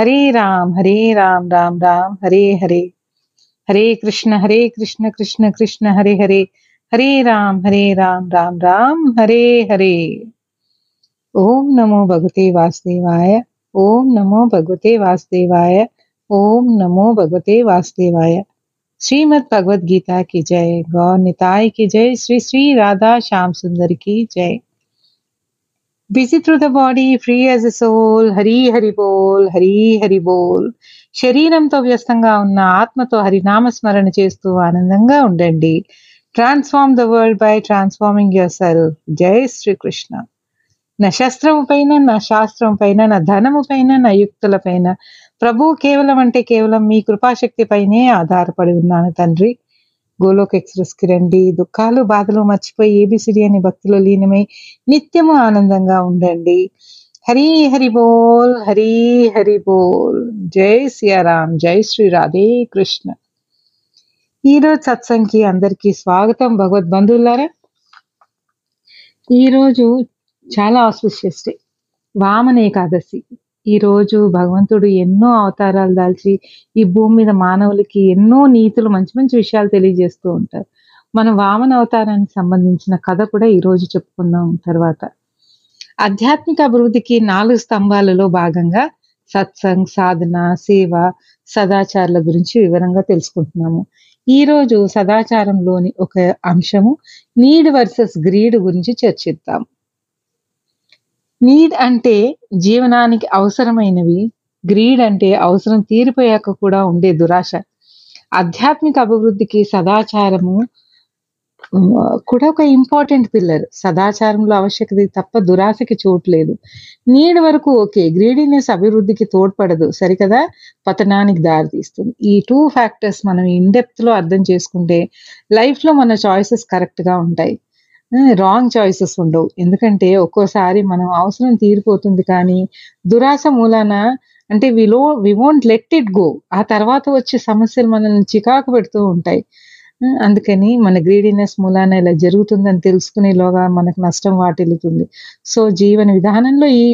हरे राम हरे राम राम राम, हरे हरे। हरे कृष्ण हरे कृष्ण कृष्ण कृष्ण, हरे हरे। हरे राम हरे राम राम राम, हरे हरे। ओम नमो भगवते वासुदेवाय, ओम नमो भगवते वासुदेवाय, ओम नमो भगवते वासुदेवाय। श्रीमद भगवद गीता की जय गौ निताय की जय, श्री श्री राधा श्याम सुंदर की जय। Busy through the body free as a soul Hari Hari బోల్ హరి హరి బోల్ శరీరంతో వ్యస్తంగా ఉన్న ఆత్మతో హరినామ స్మరణ చేస్తూ ఆనందంగా ఉండండి. Transform the world by transforming yourself జై శ్రీకృష్ణ నా శస్త్రము పైన నా శాస్త్రం పైన నా ధనము పైన నా యుక్తుల పైన ప్రభు కేవలం అంటే కేవలం మీ కృపాశక్తి పైనే ఆధారపడి ఉన్నాను తండ్రి. గోలోక్ ఎక్స్ప్రెస్కి రండి. దుఃఖాలు బాధలు మర్చిపోయి ఏబిసిడి అనే భక్తిలో లీనమై నిత్యము ఆనందంగా ఉండండి. హరి హరి బోల్ హరి హరి బోల్. జై సియారాం జై శ్రీ రాధే కృష్ణ. ఈరోజు సత్సంగ్కి అందరికీ స్వాగతం భగవద్ బంధువులారా ఈరోజు చాలా ఆస్పిషియస్ డే వామన ఏకాదశి. ఈ రోజు భగవంతుడు ఎన్నో అవతారాలు దాల్చి ఈ భూమి మీద మానవులకి ఎన్నో నీతులు మంచి మంచి విషయాలు తెలియజేస్తూ ఉంటారు. మన వామన అవతారానికి సంబంధించిన కథ కూడా ఈ రోజు చెప్పుకుందాం తర్వాత. ఆధ్యాత్మిక అభివృద్ధికి నాలుగు స్తంభాలలో భాగంగా సత్సంగ్ సాధన సేవ సదాచారాల గురించి వివరంగా తెలుసుకుంటున్నాము. ఈ రోజు సదాచారంలోని ఒక అంశము నీడ్ వర్సెస్ గ్రీడ్ గురించి చర్చిద్దాం. నీడ్ అంటే జీవనానికి అవసరమైనవి గ్రీడ్ అంటే అవసరం తీరిపోయాక కూడా ఉండే దురాశ. ఆధ్యాత్మిక అభివృద్ధికి సదాచారము కూడా ఒక ఇంపార్టెంట్ పిల్లర్ సదాచారంలో ఆవశ్యకత తప్ప దురాశకి చోటు లేదు. నీడ్ వరకు ఓకే గ్రీడీనెస్ అభివృద్ధికి తోడ్పడదు. సరికదా? పతనానికి దారితీస్తుంది. ఈ టూ ఫ్యాక్టర్స్ మనం ఇన్ డెప్త్లో అర్థం చేసుకుంటే లైఫ్లో మన చాయిసెస్ కరెక్ట్గా ఉంటాయి. రాంగ్ చాయిసెస్ ఉండవు. ఎందుకంటే ఒక్కోసారి మనం అవసరం తీరిపోతుంది కానీ దురాశ మూలాన అంటే విలో we won't let it go ఆ తర్వాత వచ్చే సమస్యలు మనల్ని చికాకు పెడుతూ ఉంటాయి. అందుకని మన గ్రీడీనెస్ మూలాన ఇలా జరుగుతుందని తెలుసుకునేలోగా మనకు నష్టం వాటిల్లుతుంది. సో జీవన విధానంలో ఈ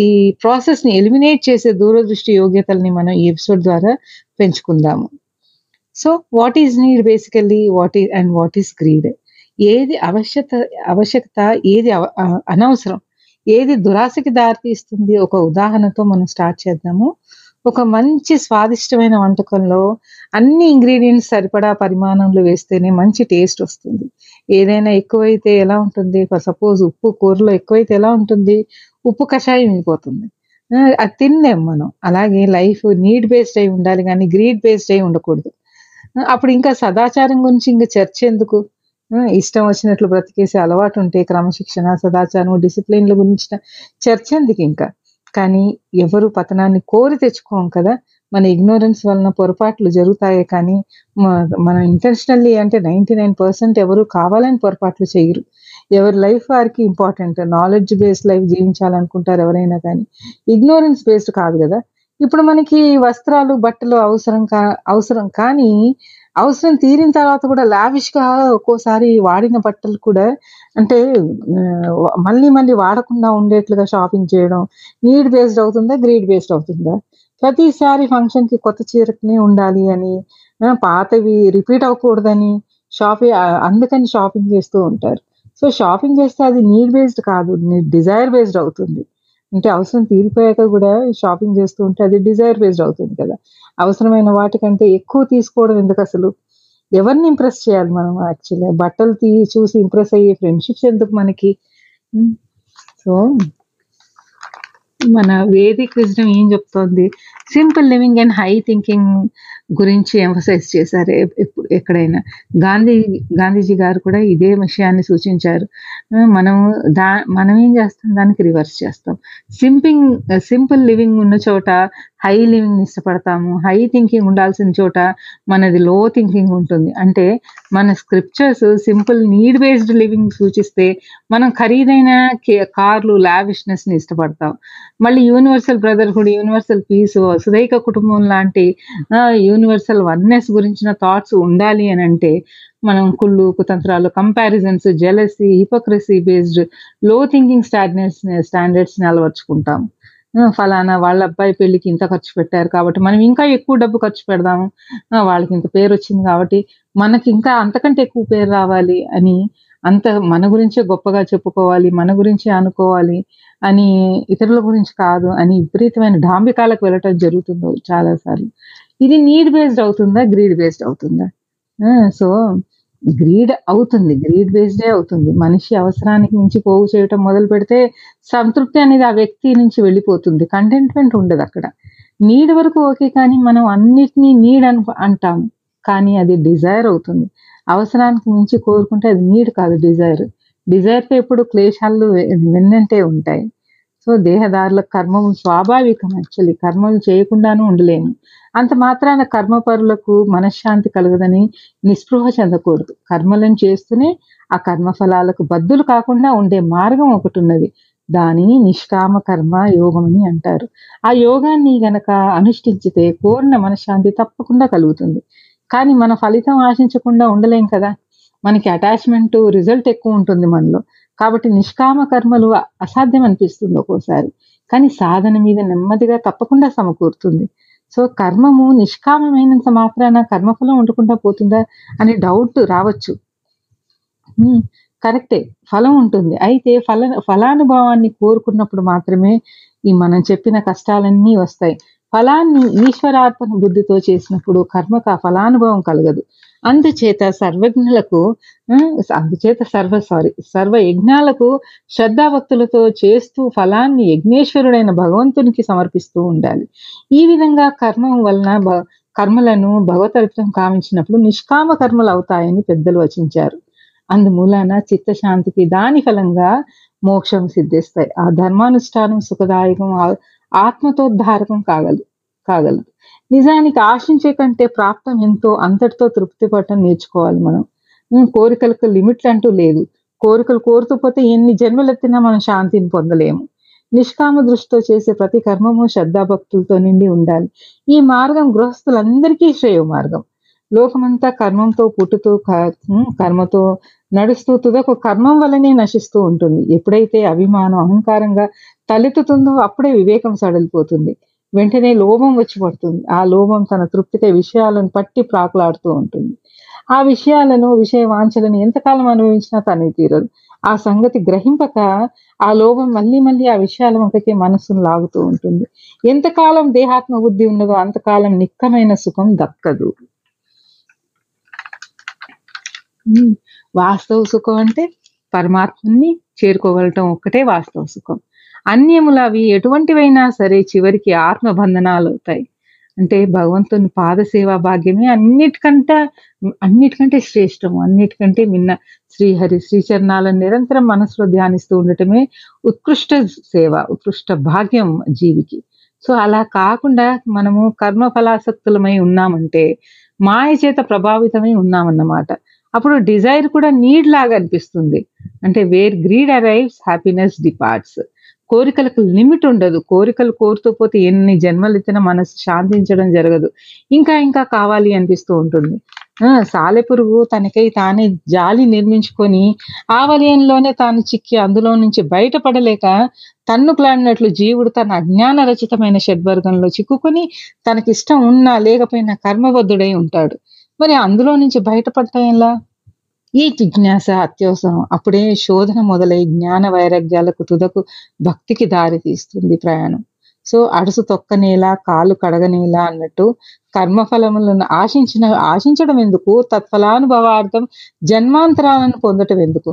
ఈ ప్రాసెస్ని ఎలిమినేట్ చేసే దూరదృష్టి యోగ్యతల్ని మనం ఈ ఎపిసోడ్ ద్వారా పెంచుకుందాము. So what is need basically what is and what is greed ఏది అవశ్యత ఆవశ్యకత ఏది అవ- అనవసరం ఏది దురాశకి దారితీస్తుంది ఒక ఉదాహరణతో మనం స్టార్ట్ చేద్దాము. ఒక మంచి స్వాదిష్టమైన వంటకంలో అన్ని ఇంగ్రీడియంట్స్ సరిపడా పరిమాణంలో వేస్తేనే మంచి టేస్ట్ వస్తుంది. ఏదైనా ఎక్కువైతే ఎలా ఉంటుంది? సపోజ్ ఉప్పు కూరలో ఎక్కువైతే ఎలా ఉంటుంది? ఉప్పు కషాయం అయిపోతుంది. అది తినలేం మనం. అలాగే లైఫ్ నీడ్ బేస్డ్ అయి ఉండాలి కానీ గ్రీడ్ బేస్డ్ అయి ఉండకూడదు. అప్పుడు ఇంకా సదాచారం గురించి ఇంకా చర్చ ఎందుకు? ఇష్టం వచ్చినట్లు బ్రతికేసే అలవాటు ఉంటే క్రమశిక్షణ సదాచారం డిసిప్లిన్ల గురించిన చర్చ ఎందుకు ఇంకా. కానీ ఎవరు పతనాన్ని కోరి తెచ్చుకోం కదా. మన ఇగ్నోరెన్స్ వలన పొరపాట్లు జరుగుతాయే కానీ మనం ఇంటెన్షనల్లీ అంటే నైంటీ నైన్ పర్సెంట్ ఎవరు కావాలని పొరపాట్లు చేయరు. ఎవరి లైఫ్ వారికి ఇంపార్టెంట్. నాలెడ్జ్ బేస్డ్ లైఫ్ జీవించాలనుకుంటారు ఎవరైనా కానీ. ఇగ్నోరెన్స్ బేస్డ్ కాదు కదా. ఇప్పుడు మనకి వస్త్రాలు బట్టలు అవసరం కా అవసరం కానీ అవసరం తీరిన తర్వాత కూడా లావిష్గా ఒక్కోసారి వాడిన బట్టలు కూడా అంటే మళ్ళీ మళ్ళీ వాడకుండా ఉండేట్లుగా షాపింగ్ చేయడం నీడ్ బేస్డ్ అవుతుందా గ్రీడ్ బేస్డ్ అవుతుందా? ప్రతిసారి ఫంక్షన్కి కొత్త చీరకునే ఉండాలి అని పాతవి రిపీట్ అవ్వకూడదని షాపింగ్ అందుకని షాపింగ్ చేస్తూ ఉంటారు. సో షాపింగ్ చేస్తే అది నీడ్ బేస్డ్ కాదు డిజైర్ బేస్డ్ అవుతుంది. అంటే అవసరం తీరిపోయాక కూడా షాపింగ్ చేస్తూ ఉంటే అది డిజైర్ బేస్డ్ అవుతుంది కదా. అవసరమైన వాటికంటే ఎక్కువ తీసుకోవడం ఎందుకు అసలు? ఎవరిని ఇంప్రెస్ చేయాలి మనం యాక్చువల్లీ బట్టలు తీ చూసి ఇంప్రెస్ అయ్యే ఫ్రెండ్షిప్స్ ఎందుకు మనకి? Hmm. సో మన వేదిక విజయం ఏం చెప్తోంది? Simple living and high thinking గురించి ఎంఫసైజ్ చేశారు ఎప్పుడు ఎక్కడైనా. గాంధీ గాంధీజీ గారు కూడా ఇదే విషయాన్ని సూచించారు. మనము మనం దా మనం ఏం చేస్తాం? దానికి రివర్స్ చేస్తాం. సింపింగ్ సింపుల్ లివింగ్ ఉన్న చోట హై లివింగ్ ఇష్టపడతాము. హై థింకింగ్ ఉండాల్సిన చోట మనది లో థింకింగ్ ఉంటుంది. అంటే మన scriptures simple need based living సూచిస్తే మనం ఖరీదైన కార్లు లావిష్నెస్ని ఇష్టపడతాం. మళ్ళీ యూనివర్సల్ బ్రదర్హుడ్ యూనివర్సల్ పీస్ సుదైక కుటుంబం లాంటి యూనివర్సల్ వన్నెస్ గురించిన థాట్స్ ఉండాలి అని అంటే మనం కుళ్ళు కుతంత్రాలు కంపారిజన్స్ జెలసీ హిపోక్రసీ బేస్డ్లో థింకింగ్ స్టాండర్డ్స్ స్టాండర్డ్స్ని అలవర్చుకుంటాం. ఫలానా వాళ్ళ అబ్బాయి పెళ్ళికి ఇంత ఖర్చు పెట్టారు కాబట్టి మనం ఇంకా ఎక్కువ డబ్బు ఖర్చు పెడదాము. వాళ్ళకి ఇంత పేరు వచ్చింది కాబట్టి మనకి ఇంకా అంతకంటే ఎక్కువ పేరు రావాలి అని అంత మన గురించే గొప్పగా చెప్పుకోవాలి మన గురించే అనుకోవాలి అని ఇతరుల గురించి కాదు అని విపరీతమైన డాంబికాలకు వెళ్ళటం జరుగుతుందో చాలాసార్లు. ఇది నీడ్ బేస్డ్ అవుతుందా? గ్రీడ్ బేస్డ్ అవుతుందా? సో గ్రీడ్ అవుతుంది. గ్రీడ్ బేస్డే అవుతుంది. మనిషి అవసరానికి మించి పోగు చేయటం మొదలు పెడితే సంతృప్తి అనేది ఆ వ్యక్తి నుంచి వెళ్ళిపోతుంది. కంటెంట్మెంట్ ఉండదు అక్కడ. నీడ్ వరకు ఓకే కానీ మనం అన్నిటినీ నీడ్ అను అంటాము. కానీ అది డిజైర్ అవుతుంది. అవసరానికి మించి కోరుకుంటే అది నీడ్ కాదు డిజైర్ డిజైర్తో ఎప్పుడు క్లేశాలు వెన్నంటే ఉంటాయి. సో దేహదారుల కర్మం స్వాభావికం యాక్చువల్లీ కర్మలు చేయకుండానూ ఉండలేము. అంత మాత్రాన కర్మపరులకు మనశ్శాంతి కలగదని నిస్పృహ చెందకూడదు. కర్మలను చేస్తూనే ఆ కర్మ ఫలాలకు బద్దులు కాకుండా ఉండే మార్గం ఒకటి ఉన్నది. దానిని నిష్కామ కర్మ యోగం అని అంటారు. ఆ యోగాన్ని గనక అనుష్ఠించితే పూర్ణ మనశ్శాంతి తప్పకుండా కలుగుతుంది. కానీ మన ఫలితం ఆశించకుండా ఉండలేం కదా? మనకి అటాచ్మెంట్ రిజల్ట్ ఎక్కువ ఉంటుంది మనలో. కాబట్టి నిష్కామ కర్మలు అసాధ్యం అనిపిస్తుంది ఒక్కోసారి. కానీ సాధన మీద నెమ్మదిగా తప్పకుండా సమకూరుతుంది సో కర్మము నిష్కామమైనంత మాత్రాన కర్మఫలం ఉండకుండా పోతుందా అనే డౌట్ రావచ్చు. కరెక్టే. ఫలం ఉంటుంది. అయితే ఫల ఫలానుభవాన్ని కోరుకున్నప్పుడు మాత్రమే ఈ మనం చెప్పిన కష్టాలన్నీ వస్తాయి. ఫలాన్ని ఈశ్వరార్పణ బుద్ధితో చేసినప్పుడు కర్మకు ఆ ఫలానుభవం కలగదు. అందుచేత సర్వజ్ఞులకు అందుచేత సర్వ సారీ సర్వ యజ్ఞాలకు శ్రద్ధాభక్తులతో చేస్తూ ఫలాన్ని యజ్ఞేశ్వరుడైన భగవంతునికి సమర్పిస్తూ ఉండాలి. ఈ విధంగా కర్మం వలన కర్మలను భగవతరిత్రం కామించినప్పుడు నిష్కామ కర్మలు అవుతాయని పెద్దలు వచించారు. అందుమూలాన చిత్తశాంతికి దాని ఫలంగా మోక్షం సిద్ధిస్తాయి. ఆ ధర్మానుష్ఠానం సుఖదాయకం ఆత్మతోద్ధారకం కాగలదు కాగలదు. నిజానికి ఆశించే కంటే ప్రాప్తం ఎంతో అంతటితో తృప్తి పడటం నేర్చుకోవాలి మనం. కోరికలకు లిమిట్లు అంటూ లేదు. కోరికలు కోరుతూ పోతే ఎన్ని జన్మలెత్తినా మనం శాంతిని పొందలేము. నిష్కామ దృష్టితో చేసే ప్రతి కర్మము శ్రద్ధాభక్తులతో నిండి ఉండాలి. ఈ మార్గం గృహస్థులందరికీ శ్రేయ మార్గం. లోకమంతా కర్మంతో పుట్టుతూ కర్మతో నడుస్తూ తుదకు కర్మం వల్లనే నశిస్తూ ఉంటుంది. ఎప్పుడైతే అభిమానం అహంకారంగా తలెత్తుతుందో అప్పుడే వివేకం సడలిపోతుంది. వెంటనే లోభం వచ్చి పడుతుంది. ఆ లోభం తన తృప్తికై విషయాలను పట్టి ప్రాకులాడుతూ ఉంటుంది. ఆ విషయాలను విషయ వాంఛలను ఎంతకాలం అనుభవించినా తనే తీరదు. ఆ సంగతి గ్రహింపక ఆ లోభం మళ్ళీ మళ్ళీ ఆ విషయాల వంకకే మనస్సును లాగుతూ ఉంటుంది. ఎంతకాలం దేహాత్మ బుద్ధి ఉన్నదో అంతకాలం నిక్కమైన సుఖం దక్కదు. వాస్తవ సుఖం అంటే పరమాత్మని చేరుకోగలటం ఒక్కటే వాస్తవ సుఖం. అన్యములు అవి ఎటువంటివైనా సరే చివరికి ఆత్మబంధనాలు అవుతాయి అంటే భగవంతుని పాదసేవా భాగ్యమే అన్నిటికంటే అన్నిటికంటే శ్రేష్టము. అన్నిటికంటే మిన్న శ్రీహరి శ్రీచరణాలను నిరంతరం మనసులో ధ్యానిస్తూ ఉండటమే ఉత్కృష్ట సేవ ఉత్కృష్ట భాగ్యం జీవికి. సో అలా కాకుండా మనము కర్మ ఫలాసక్తులమై ఉన్నామంటే మాయ చేత ప్రభావితమై ఉన్నామన్నమాట. అప్పుడు డిజైర్ కూడా నీడ్ లాగా అనిపిస్తుంది. అంటే where greed arrives happiness departs. కోరికలకు లిమిట్ ఉండదు. కోరికలు కోరుతూ పోతే ఎన్ని జన్మలు ఇచ్చినా మనసు శాంతించడం జరగదు. ఇంకా ఇంకా కావాలి అనిపిస్తూ ఉంటుంది. ఆ, సాలెపురుగు తనకై తానే జాలి నిర్మించుకొని ఆ వలయంలోనే తాను చిక్కి అందులో నుంచి బయటపడలేక తన్నుకులాడినట్లు జీవుడు తన అజ్ఞాన రచితమైన షడ్వర్గంలో చిక్కుకొని తనకిష్టం ఉన్నా లేకపోయినా కర్మబద్ధుడై ఉంటాడు. మరి అందులో నుంచి బయటపడటం ఎలా? ఈ జిజ్ఞాస అత్యవసరం. అప్పుడే శోధన మొదలై జ్ఞాన వైరాగ్యాలకు తుదకు భక్తికి దారి తీస్తుంది ప్రయాణం. సో అడుసు తొక్కనేలా కాలు కడగనేలా అన్నట్టు కర్మఫలములను ఆశించిన ఆశించడం ఎందుకు? తత్ఫలానుభవార్థం జన్మాంతరాలను పొందటం ఎందుకు?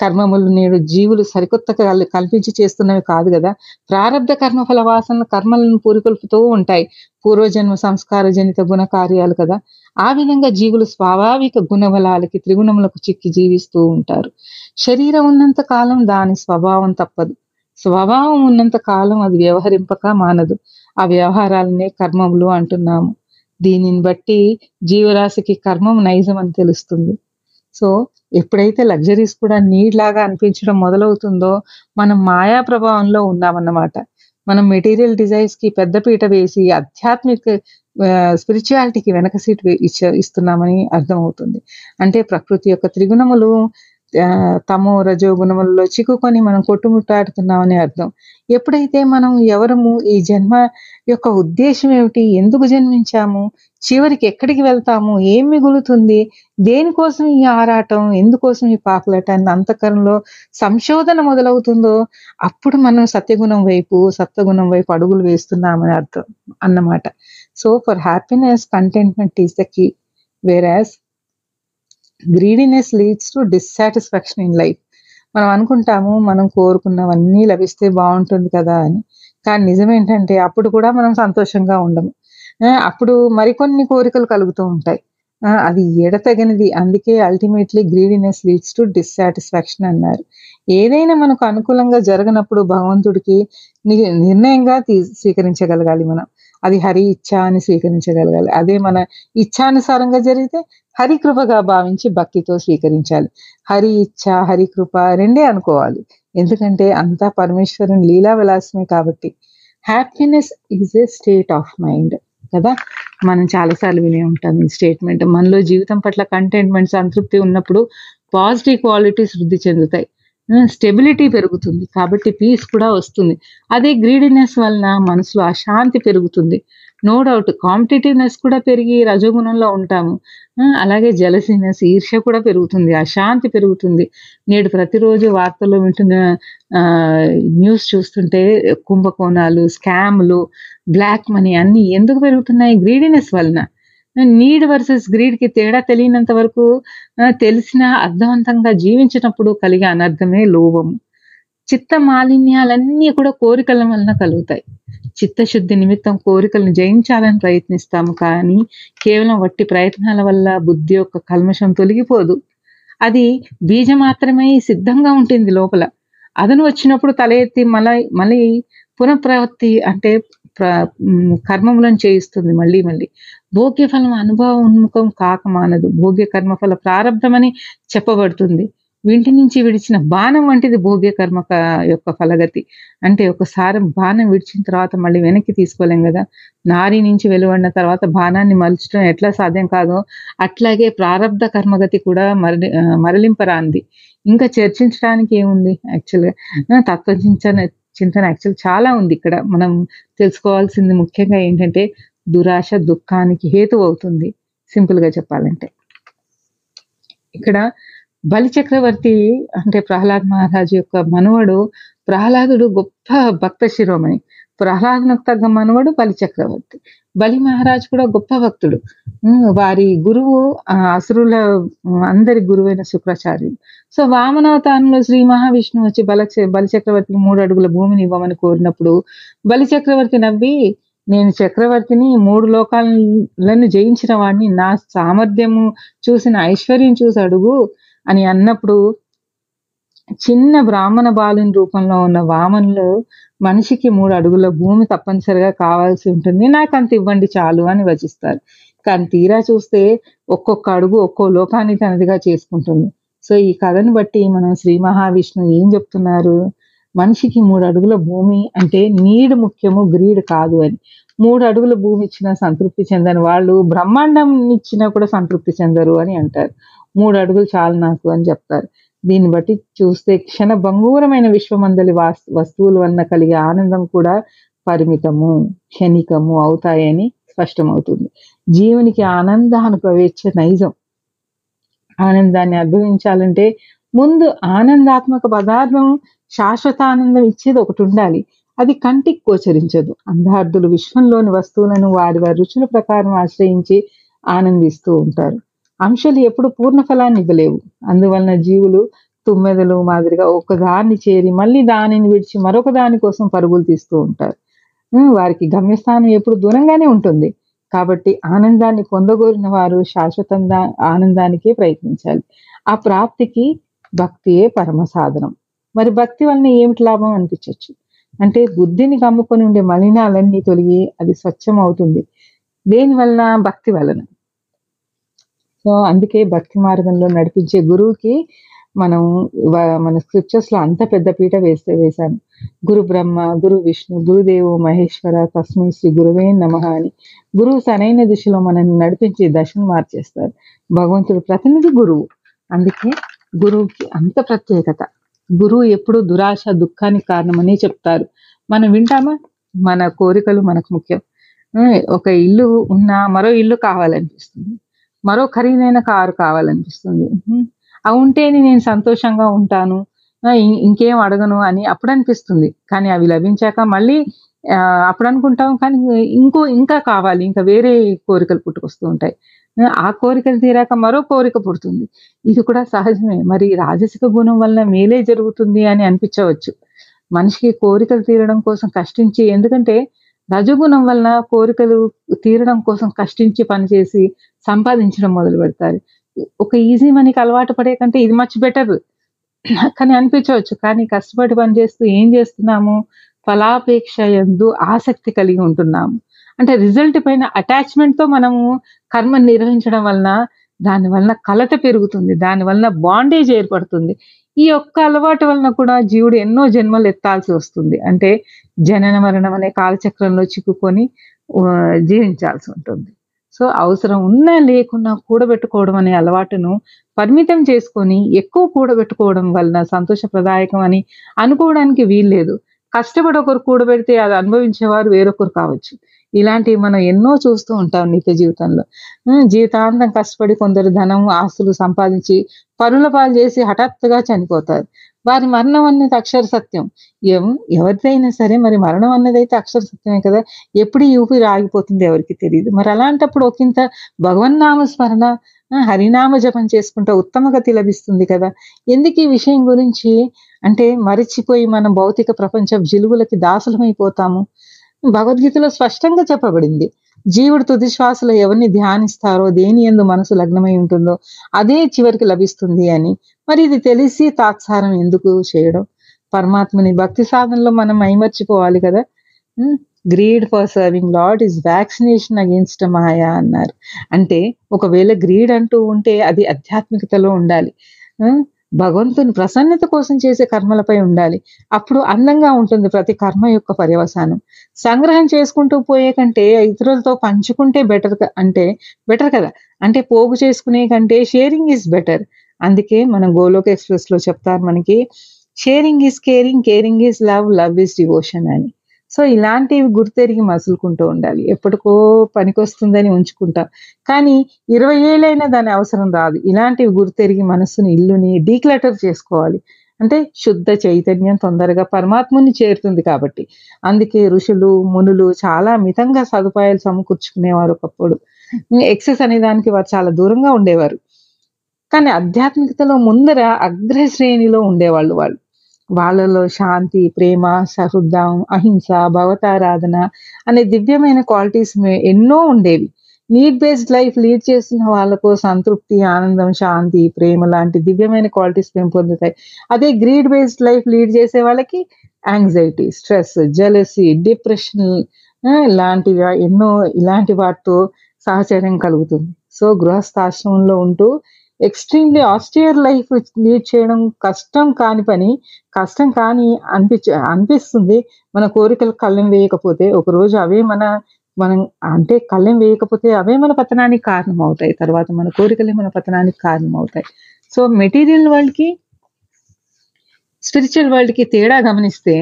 కర్మములు నేడు జీవులు సరికొత్తగా కల్పించి చేస్తున్నవి కాదు కదా. ప్రారంభ కర్మ ఫల వాసనలు కర్మలను పూరికొల్పుతూ ఉంటాయి. పూర్వజన్మ సంస్కార జనిత గుణ కార్యాలు కదా. ఆ విధంగా జీవులు స్వాభావిక గుణబలాలకి త్రిగుణములకు చిక్కి జీవిస్తూ ఉంటారు. శరీరం ఉన్నంత కాలం దాని స్వభావం తప్పదు. స్వభావం ఉన్నంత కాలం అది వ్యవహరింపక మానదు. ఆ వ్యవహారాలనే కర్మములు అంటున్నాము. దీనిని బట్టి జీవరాశికి కర్మం నైజం అని తెలుస్తుంది. సో ఎప్పుడైతే లగ్జరీస్ కూడా నీడ్ లాగా అనిపించడం మొదలవుతుందో మనం మాయా ప్రభావంలో ఉన్నామన్నమాట. మనం మెటీరియల్ డిజైన్స్కి పెద్ద పీట వేసి ఆధ్యాత్మిక స్పిరిచువాలిటీకి వెనక సీట్ ఇచ్చ- ఇస్తున్నామని అర్థమవుతుంది. అంటే ప్రకృతి యొక్క త్రిగుణములు తమో రజో గుణములలో చిక్కుకొని మనం కొట్టుముట్టాడుతున్నామని అర్థం. ఎప్పుడైతే మనం ఎవరము ఈ జన్మ యొక్క ఉద్దేశం ఏమిటి ఎందుకు జన్మించాము చివరికి ఎక్కడికి వెళ్తాము ఏం మిగులుతుంది దేనికోసం ఈ ఆరాటం ఎందుకోసం ఈ పాకులాట అని అంతకరంలో సంశోధన మొదలవుతుందో అప్పుడు మనం సత్యగుణం వైపు సత్వగుణం వైపు అడుగులు వేస్తున్నామని అర్థం అన్నమాట. So for happiness contentment is the key whereas greediness leads to dissatisfaction in life మనం అనుకుంటాము మనం కోరుకున్నవన్నీ లభిస్తే బాగుంటుంది కదా అని. కానీ నిజం ఏంటంటే అప్పుడు కూడా మనం సంతోషంగా ఉండము. అప్పుడు మరికొన్ని కోరికలు కలుగుతూ ఉంటాయి. ఆ, అది ఎడతగినది. అందుకే ultimately greediness leads to dissatisfaction అన్నారు. ఏదైనా మనకు అనుకూలంగా జరగనప్పుడు భగవంతుడికి ని- నిర్ణయంగా తీ స్వీకరించగలగాలి మనం. అది హరి ఇచ్ఛా అని స్వీకరించగలగాలి. అదే మన ఇచ్ఛానుసారంగా జరిగితే హరి కృపగా భావించి భక్తితో స్వీకరించాలి. హరి ఇచ్ఛ హరి కృప రెండే అనుకోవాలి. ఎందుకంటే అంతా పరమేశ్వరుని లీలా విలాసమే కాబట్టి. Happiness is a state of mind కదా? మనం చాలాసార్లు వినే ఉంటాం ఈ స్టేట్మెంట్ మనలో జీవితం పట్ల కంటెంట్మెంట్ సంతృప్తి ఉన్నప్పుడు పాజిటివ్ క్వాలిటీస్ వృద్ధి చెందుతాయి. స్టెబిలిటీ పెరుగుతుంది కాబట్టి పీస్ కూడా వస్తుంది. అదే గ్రీడినెస్ వలన మనసులో అశాంతి పెరుగుతుంది. నో డౌట్ కాంపిటేటివ్నెస్ కూడా పెరిగి రజోగుణంలో ఉంటాము. అలాగే జలసీనెస్ ఈర్ష్య కూడా పెరుగుతుంది. అశాంతి పెరుగుతుంది. నేడు ప్రతిరోజు వార్తల్లో వింటున్న న్యూస్ చూస్తుంటే కుంభకోణాలు స్కామ్లు బ్లాక్ మనీ అన్నీ ఎందుకు పెరుగుతున్నాయి? గ్రీడినెస్ వలన. నీడ్ వర్సెస్ గ్రీడ్కి తేడా తెలియనంత వరకు తెలిసిన అర్థవంతంగా జీవించినప్పుడు కలిగే అనర్థమే లోభము. చిత్త మాలిన్యాలన్నీ కూడా కోరికల వలన కలుగుతాయి. చిత్తశుద్ధి నిమిత్తం కోరికలను జయించాలని ప్రయత్నిస్తాము కానీ కేవలం వట్టి ప్రయత్నాల వల్ల బుద్ధి యొక్క కల్మషం తొలగిపోదు. అది బీజ మాత్రమే సిద్ధంగా ఉంటుంది లోపల. అదను వచ్చినప్పుడు తల ఎత్తి మళ్ళీ మళ్ళీ పునఃప్రవృత్తి అంటే కర్మములను చేయిస్తుంది మళ్ళీ మళ్ళీ. భోగ్య ఫలం అనుభవ ఉన్ముఖం కాక మానదు. భోగ్య కర్మఫల ప్రారంభమని చెప్పబడుతుంది. వీటి నుంచి విడిచిన బాణం వంటిది భోగ్య కర్మ యొక్క ఫలగతి. అంటే ఒకసారి బాణం విడిచిన తర్వాత మళ్ళీ వెనక్కి తీసుకోలేం కదా. నారి నుంచి వెలువడిన తర్వాత బాణాన్ని మలచడం ఎట్లా సాధ్యం కాదో అట్లాగే ప్రారంధ కర్మగతి కూడా మరలి మరలింపరాంది ఇంకా చర్చించడానికి ఏముంది? యాక్చువల్గా తత్వచింతన చింతన యాక్చువల్ చాలా ఉంది ఇక్కడ. మనం తెలుసుకోవాల్సింది ముఖ్యంగా ఏంటంటే దురాశ దుఃఖానికి హేతు అవుతుంది సింపుల్గా చెప్పాలంటే. ఇక్కడ బలి చక్రవర్తి అంటే ప్రహ్లాద్ మహారాజు యొక్క మనవడు ప్రహ్లాదుడు గొప్ప భక్త శిరోమణి. ప్రహ్లాదనకు తగ్గ మనవడు బలి చక్రవర్తి. బలి మహారాజు కూడా గొప్ప భక్తుడు. వారి గురువు అసురుల అందరి గురువైన శుక్రాచార్యుడు. సో వామనావతారంలో శ్రీ మహావిష్ణువు వచ్చి బల బలి చక్రవర్తికి మూడు అడుగుల భూమిని ఇవ్వమని కోరినప్పుడు బలి చక్రవర్తి నవ్వి నేను చక్రవర్తిని మూడు లోకాలను జయించిన వాడిని నా సామర్థ్యము చూసిన ఐశ్వర్యం చూసి అడుగు అని అన్నప్పుడు చిన్న బ్రాహ్మణ బాలుని రూపంలో ఉన్న వామన్లో మనిషికి మూడు అడుగుల భూమి తప్పనిసరిగా కావాల్సి ఉంటుంది. నాకు అంత ఇవ్వండి చాలు అని వచిస్తారు. కానీ తీరా చూస్తే ఒక్కొక్క అడుగు ఒక్కో లోకాన్ని తనదిగా చేసుకుంటుంది. సో ఈ కథను బట్టి మనం శ్రీ మహావిష్ణు ఏం చెప్తున్నారు? మనిషికి మూడు అడుగుల భూమి అంటే నీడ్ ముఖ్యము గ్రీడ్ కాదు అని. మూడు అడుగుల భూమి ఇచ్చినా సంతృప్తి చెందని వాళ్ళు బ్రహ్మాండం ఇచ్చినా కూడా సంతృప్తి చెందరు అని అంటారు. మూడు అడుగులు చాలు నాకు అని చెప్తారు. దీన్ని బట్టి చూస్తే క్షణ భంగూరమైన విశ్వమందలి వాస్ వస్తువుల వలన కలిగే ఆనందం కూడా పరిమితము క్షణికము అవుతాయని స్పష్టమవుతుంది. జీవునికి ఆనంద అనుభవించే నైజం. ఆనందాన్ని అనుభవించాలంటే ముందు ఆనందాత్మక పదార్థం శాశ్వత ఆనందం ఇచ్చేది ఒకటి ఉండాలి. అది కంటికి గోచరించదు. అంధార్థులు విశ్వంలోని వస్తువులను వారి వారి రుచుల ప్రకారం ఆశ్రయించి ఆనందిస్తూ ఉంటారు. అంశాలు ఎప్పుడు పూర్ణ ఫలాన్ని ఇవ్వలేవు. అందువలన జీవులు తుమ్మెదలు మాదిరిగా ఒక దాన్ని చేరి మళ్ళీ దానిని విడిచి మరొక దాని కోసం పరుగులు తీస్తూ ఉంటారు. వారికి గమ్యస్థానం ఎప్పుడు దూరంగానే ఉంటుంది. కాబట్టి ఆనందాన్ని పొందగోరిన వారు శాశ్వతంగా ఆనందానికే ప్రయత్నించాలి. ఆ ప్రాప్తికి భక్తియే పరమ సాధనం. మరి భక్తి వలన ఏమిటి లాభం అనిపించవచ్చు అంటే బుద్ధిని కమ్ముకొని ఉండే మలినాలన్నీ తొలగి అది స్వచ్ఛం అవుతుంది దేని వలన? భక్తి వలన. సో అందుకే భక్తి మార్గంలో నడిపించే గురువుకి మనం మన స్క్రిప్చర్స్లో అంత పెద్ద పీట వేస్తే వేశాను గురు బ్రహ్మ గురు విష్ణు గురుదేవు మహేశ్వర తస్మై శ్రీ గురువే నమ అని. గురువు సరైన దిశలో మనల్ని నడిపించి దశను మార్చేస్తారు. భగవంతుడు ప్రతినిధి గురువు. అందుకే గురువుకి అంత ప్రత్యేకత. గురువు ఎప్పుడు దురాశ దుఃఖానికి కారణమని చెప్తారు. మనం వింటామా? మన కోరికలు మనకు ముఖ్యం. ఒక ఇల్లు ఉన్నా మరో ఇల్లు కావాలనిపిస్తుంది. మరో ఖరీదైన కారు కావాలనిపిస్తుంది. అవి ఉంటేనే నేను సంతోషంగా ఉంటాను. ఇం- ఇంకేం అడగను అని అప్పుడు అనిపిస్తుంది కానీ అవి లభించాక మళ్ళీ అప్పుడు అనుకుంటాం కానీ ఇంకో ఇంకా కావాలి. ఇంకా వేరే కోరికలు పుట్టుకొస్తూ ఉంటాయి. ఆ, ఆ కోరికలు తీరాక మరో కోరిక పుడుతుంది. ఇది కూడా సహజమే. మరి రాజసిక గుణం వల్ల మేలే జరుగుతుంది అని అనిపించవచ్చు. మనిషికి కోరికలు తీరడం కోసం కష్టించి ఎందుకంటే రజగుణం వలన కోరికలు తీరడం కోసం కష్టించి పనిచేసి సంపాదించడం మొదలు పెడతారు. ఒక ఈజీ మనీకి అలవాటు పడే కంటే ఇది మచ్ బెటర్. కానీ అనిపించవచ్చు. కానీ కష్టపడి పని చేస్తూ ఏం చేస్తున్నాము? ఫలాపేక్ష ఎందు ఆసక్తి కలిగి ఉంటున్నాము. అంటే రిజల్ట్ పైన అటాచ్మెంట్తో మనము కర్మ నిర్వహించడం వలన దాని వలన కలత పెరుగుతుంది. దాని వలన బాండేజ్ ఏర్పడుతుంది. ఈ యొక్క అలవాటు వలన కూడా జీవుడు ఎన్నో జన్మలు ఎత్తాల్సి వస్తుంది. అంటే జనన మరణం అనే కాలచక్రంలో చిక్కుకొని జీవించాల్సి ఉంటుంది. సో అవసరం ఉన్నా లేకున్నా కూడబెట్టుకోవడం అనే అలవాటును పరిమితం చేసుకొని ఎక్కువ కూడబెట్టుకోవడం వలన సంతోషప్రదాయకం అని అనుకోవడానికి వీల్లేదు. కష్టపడి ఒకరు కూడబెడితే అది అనుభవించేవారు వేరొకరు కావచ్చు. ఇలాంటివి మనం ఎన్నో చూస్తూ ఉంటాం నిత్య జీవితంలో. జీవితాంతం కష్టపడి కొందరు ధనం ఆస్తులు సంపాదించి పరుల పాలు చేసి హఠాత్తుగా చనిపోతారు. వారి మరణం అనేది అక్షర సత్యం. ఎం- ఎవరిదైనా సరే మరి మరణం అన్నది అయితే అక్షర సత్యమే కదా? ఎప్పుడు ఈ ఊపిరి ఆగిపోతుంది ఎవరికి తెలియదు మరి అలాంటప్పుడు ఒకంత భగవన్నామ స్మరణ హరినామ జపం చేసుకుంటే ఉత్తమ గతి లభిస్తుంది కదా? ఎందుకు ఈ విషయం గురించి? అంటే మరిచిపోయి మనం భౌతిక ప్రపంచ జిలుగులకి దాసులమైపోతాము. భగవద్గీతలో స్పష్టంగా చెప్పబడింది. జీవుడు తుది శ్వాసలో ఎవరిని ధ్యానిస్తారో దేని ఎందు మనసు లగ్నమై ఉంటుందో అదే చివరికి లభిస్తుంది అని. మరి ఇది తెలిసి తాత్సారం ఎందుకు చేయడం? పరమాత్మని భక్తి సాధనలో మనం మైమర్చిపోవాలి కదా. Greed for serving lord is vaccination against maya అన్నారు. అంటే ఒకవేళ గ్రీడ్ అంటూ ఉంటే అది ఆధ్యాత్మికతలో ఉండాలి. భగవంతుని ప్రసన్నత కోసం చేసే కర్మలపై ఉండాలి. అప్పుడు అందంగా ఉంటుంది ప్రతి కర్మ యొక్క పర్యవసానం. సంగ్రహం చేసుకుంటూ పోయే కంటే ఇతరులతో పంచుకుంటే బెటర్ అంటే బెటర్ కదా? అంటే పోగు చేసుకునే కంటే షేరింగ్ ఇస్ బెటర్ అందుకే మనం గోలోక్ ఎక్స్ప్రెస్లో చెప్తారు మనకి sharing is caring caring is love love is devotion అని. సో ఇలాంటివి గుర్తెరిగి మసులుకుంటూ ఉండాలి. ఎప్పటికో పనికొస్తుందని ఉంచుకుంటాం. కానీ ఇరవై ఏళ్ళైనా దాని అవసరం రాదు. ఇలాంటివి గుర్తెరిగి మనస్సుని ఇల్లుని డీక్లటర్ చేసుకోవాలి. అంటే శుద్ధ చైతన్యం తొందరగా పరమాత్ముని చేరుతుంది కాబట్టి. అందుకే ఋషులు మునులు చాలా మితంగా సదుపాయాలు సమకూర్చుకునేవారు ఒకప్పుడు. ఎక్సెస్ అనే దానికి వారు చాలా దూరంగా ఉండేవారు. కానీ ఆధ్యాత్మికతలో ముందర అగ్రశ్రేణిలో ఉండేవాళ్ళు వాళ్ళు. వాళ్ళలో శాంతి ప్రేమ సహృదం అహింస భగవతారాధన అనే దివ్యమైన క్వాలిటీస్ ఎన్నో ఉండేవి. నీడ్ బేస్డ్ లైఫ్ లీడ్ చేస్తున్న వాళ్ళకు సంతృప్తి ఆనందం శాంతి ప్రేమ లాంటి దివ్యమైన క్వాలిటీస్ పెంపొందుతాయి అదే గ్రీడ్ బేస్డ్ లైఫ్ లీడ్ చేసే వాళ్ళకి యాంగ్జైటీ స్ట్రెస్ జెలసీ డిప్రెషన్ ఇలాంటివి ఎన్నో ఇలాంటి వాటితో సహచర్యం కలుగుతుంది. సో గృహస్థాశ్రమంలో ఉంటూ ఎక్స్ట్రీమ్లీ ఆస్టియర్ లైఫ్ లీడ్ చేయడం కష్టం కాని పని కష్టం కాని అనిపించ అనిపిస్తుంది. మన కోరికలు కళ్ళెం వేయకపోతే ఒక రోజు అవే మన మనం అంటే కళ్ళెం వేయకపోతే అవే మన పతనానికి కారణం అవుతాయి తర్వాత మన కోరికలే మన పతనానికి కారణం అవుతాయి సో మెటీరియల్ వరల్డ్కి స్పిరిచువల్ వరల్డ్కి తేడా గమనిస్తే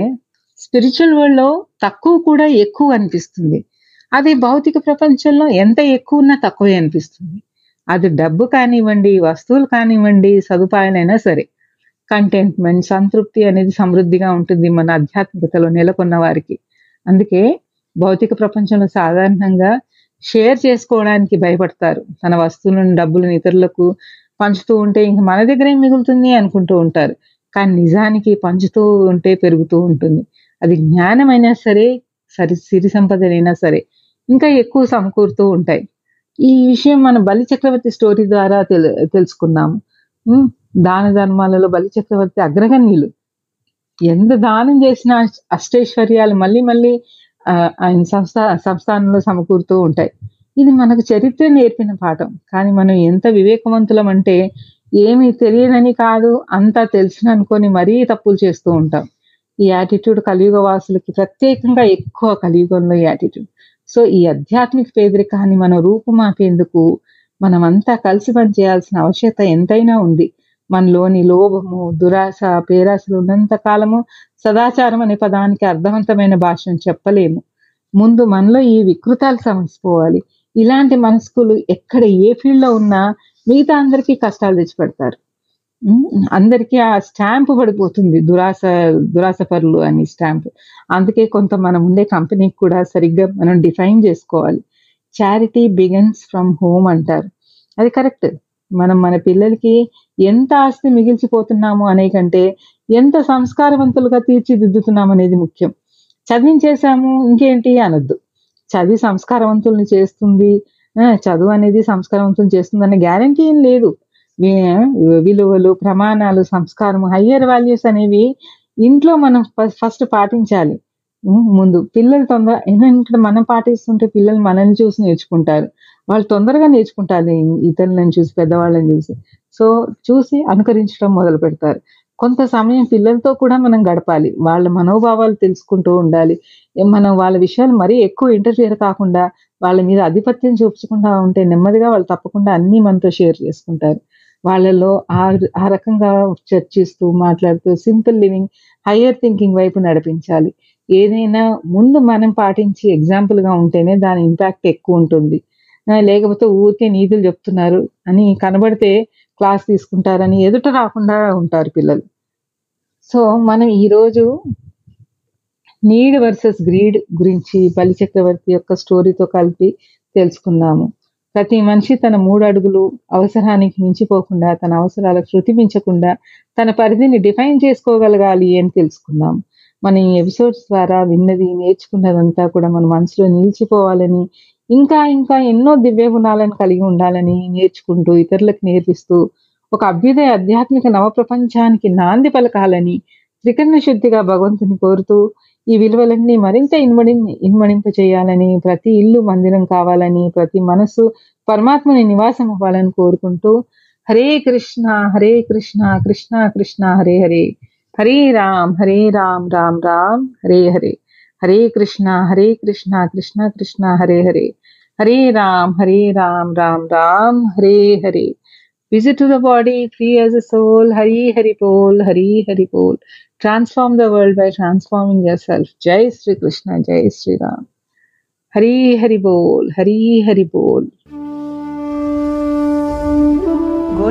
స్పిరిచువల్ వరల్డ్లో తక్కువ కూడా ఎక్కువ అనిపిస్తుంది. అది భౌతిక ప్రపంచంలో ఎంత ఎక్కువ ఉన్నా తక్కువే అనిపిస్తుంది. అది డబ్బు కానివ్వండి వస్తువులు కానివ్వండి సదుపాయాలైనా సరే. కంటెంట్మెంట్ సంతృప్తి అనేది సమృద్ధిగా ఉంటుంది మన ఆధ్యాత్మికతలో నెలకొన్న వారికి. అందుకే భౌతిక ప్రపంచంలో సాధారణంగా షేర్ చేసుకోవడానికి భయపడతారు. తన వస్తువులను డబ్బులను ఇతరులకు పంచుతూ ఉంటే ఇంక మన దగ్గర ఏం మిగులుతుంది అనుకుంటూ ఉంటారు. కానీ నిజానికి పంచుతూ ఉంటే పెరుగుతూ ఉంటుంది. అది జ్ఞానమైనా సరే సరి సిరి సంపదనైనా సరే ఇంకా ఎక్కువ సమకూరుతూ ఉంటాయి. ఈ విషయం మన బలి చక్రవర్తి స్టోరీ ద్వారా తెలు తెలుసుకున్నాము దాన ధర్మాలలో బలి చక్రవర్తి అగ్రగణ్యులు. ఎంత దానం చేసినా అష్టైశ్వర్యాలు మళ్ళీ మళ్ళీ ఆయన సంస్థ సంస్థానంలో సమకూరుతూ ఉంటాయి. ఇది మనకు చరిత్ర నేర్పిన పాఠం. కానీ మనం ఎంత వివేకవంతులం అంటే ఏమీ తెలియనని కాదు అంతా తెలుసును అనుకొని మరీ తప్పులు చేస్తూ ఉంటాం. ఈ యాటిట్యూడ్ కలియుగ వాసులకి ప్రత్యేకంగా ఎక్కువ కలియుగంలో ఈ యాటిట్యూడ్. సో ఈ ఆధ్యాత్మిక పేదరికాన్ని మనం రూపుమాపేందుకు మనమంతా కలిసి పనిచేయాల్సిన ఆవశ్యకత ఎంతైనా ఉంది. మనలోని లోభము దురాశ పేరాశలు ఉన్నంత కాలము సదాచారం అనే పదానికి అర్థవంతమైన భాషను చెప్పలేము. ముందు మనలో ఈ వికృతాలు సమసిపోవాలి. ఇలాంటి మనస్కులు ఎక్కడ ఏ ఫీల్డ్లో ఉన్నా మిగతా అందరికీ కష్టాలు తెచ్చిపెడతారు. అందరికీ ఆ స్టాంప్ పడిపోతుంది దురాస దురాస పరులు అని స్టాంప్. అందుకే కొంత మనం ఉండే కంపెనీకి కూడా సరిగ్గా మనం డిఫైన్ చేసుకోవాలి. చారిటీ బిగన్స్ ఫ్రమ్ హోమ్ అంటారు. అది కరెక్ట్. మనం మన పిల్లలకి ఎంత ఆస్తి మిగిల్చిపోతున్నాము అనే కంటే ఎంత సంస్కారవంతులుగా తీర్చిదిద్దుతున్నాం అనేది ముఖ్యం. చదివించేసాము ఇంకేంటి అనొద్దు. చదివి సంస్కారవంతుల్ని చేస్తుంది. ఆ, చదువు అనేది సంస్కారవంతులు చేస్తుంది అనే గ్యారంటీ ఏం లేదు. విలువలు ప్రమాణాలు సంస్కారం హయ్యర్ వాల్యూస్ అనేవి ఇంట్లో మనం ఫస్ట్ పాటించాలి. ముందు పిల్లలు తొందర ఎందుకంటే మనం పాటిస్తుంటే పిల్లలు మనల్ని చూసి నేర్చుకుంటారు. వాళ్ళు తొందరగా నేర్చుకుంటారు. ఇతరులను చూసి పెద్దవాళ్ళని చూసి. సో చూసి అనుకరించడం మొదలు పెడతారు. కొంత సమయం పిల్లలతో కూడా మనం గడపాలి. వాళ్ళ మనోభావాలు తెలుసుకుంటూ ఉండాలి. మనం వాళ్ళ విషయాలు మరీ ఎక్కువ ఇంటర్ఫియర్ కాకుండా వాళ్ళ మీద ఆధిపత్యం చూపించకుండా ఉంటే నెమ్మదిగా వాళ్ళు తప్పకుండా అన్నీ మనతో షేర్ చేసుకుంటారు. వాళ్ళలో ఆ ఆ రకంగా చర్చిస్తూ మాట్లాడుతూ సింపుల్ లివింగ్ హయ్యర్ థింకింగ్ వైపు నడిపించాలి. ఏదైనా ముందు మనం పాటించి ఎగ్జాంపుల్గా ఉంటేనే దాని ఇంపాక్ట్ ఎక్కువ ఉంటుంది. లేకపోతే ఊరికే నీతులు చెప్తున్నారు అని కనబడితే క్లాస్ తీసుకుంటారని ఎదుట రాకుండా ఉంటారు పిల్లలు. సో మనం ఈరోజు నీడ్ వర్సెస్ గ్రీడ్ గురించి బలి చక్రవర్తి యొక్క స్టోరీతో కలిపి తెలుసుకున్నాము. ప్రతి మనిషి తన మూడు అడుగులు అవసరానికి మించిపోకుండా తన అవసరాలకు శృతి మించకుండా తన పరిధిని డిఫైన్ చేసుకోగలగాలి అని తెలుసుకుందాం. మన ఈ ఎపిసోడ్స్ ద్వారా విన్నది నేర్చుకున్నదంతా కూడా మన మనసులో నిలిచిపోవాలని ఇంకా ఇంకా ఎన్నో దివ్య గుణాలను కలిగి ఉండాలని నేర్చుకుంటూ ఇతరులకు నేర్పిస్తూ ఒక అభ్యుదయ ఆధ్యాత్మిక నవ ప్రపంచానికి నాంది పలకాలని త్రికరణ శుద్ధిగా భగవంతుని కోరుతూ ఈ విలువలన్నీ మరింత ఇన్మడి ఇన్మడింప చేయాలని ప్రతి ఇల్లు మందిరం కావాలని ప్రతి మనసు పరమాత్మని నివాసం అవ్వాలని కోరుకుంటూ Hare Krishna Hare Krishna Krishna Krishna Hare Hare. Hare Ram Hare Ram Ram Ram Hare Hare. Hare Krishna Hare Krishna Krishna Krishna Hare Hare. Hare Ram Hare Ram Ram Ram Hare Hare. Visit to the body, free as a soul. Hari Hari Bol, Hari Hari Bol. Transform the world by transforming yourself. Jai Sri Krishna, Jai Sri Ram. Hari Hari Bol, Hari Hari Bol.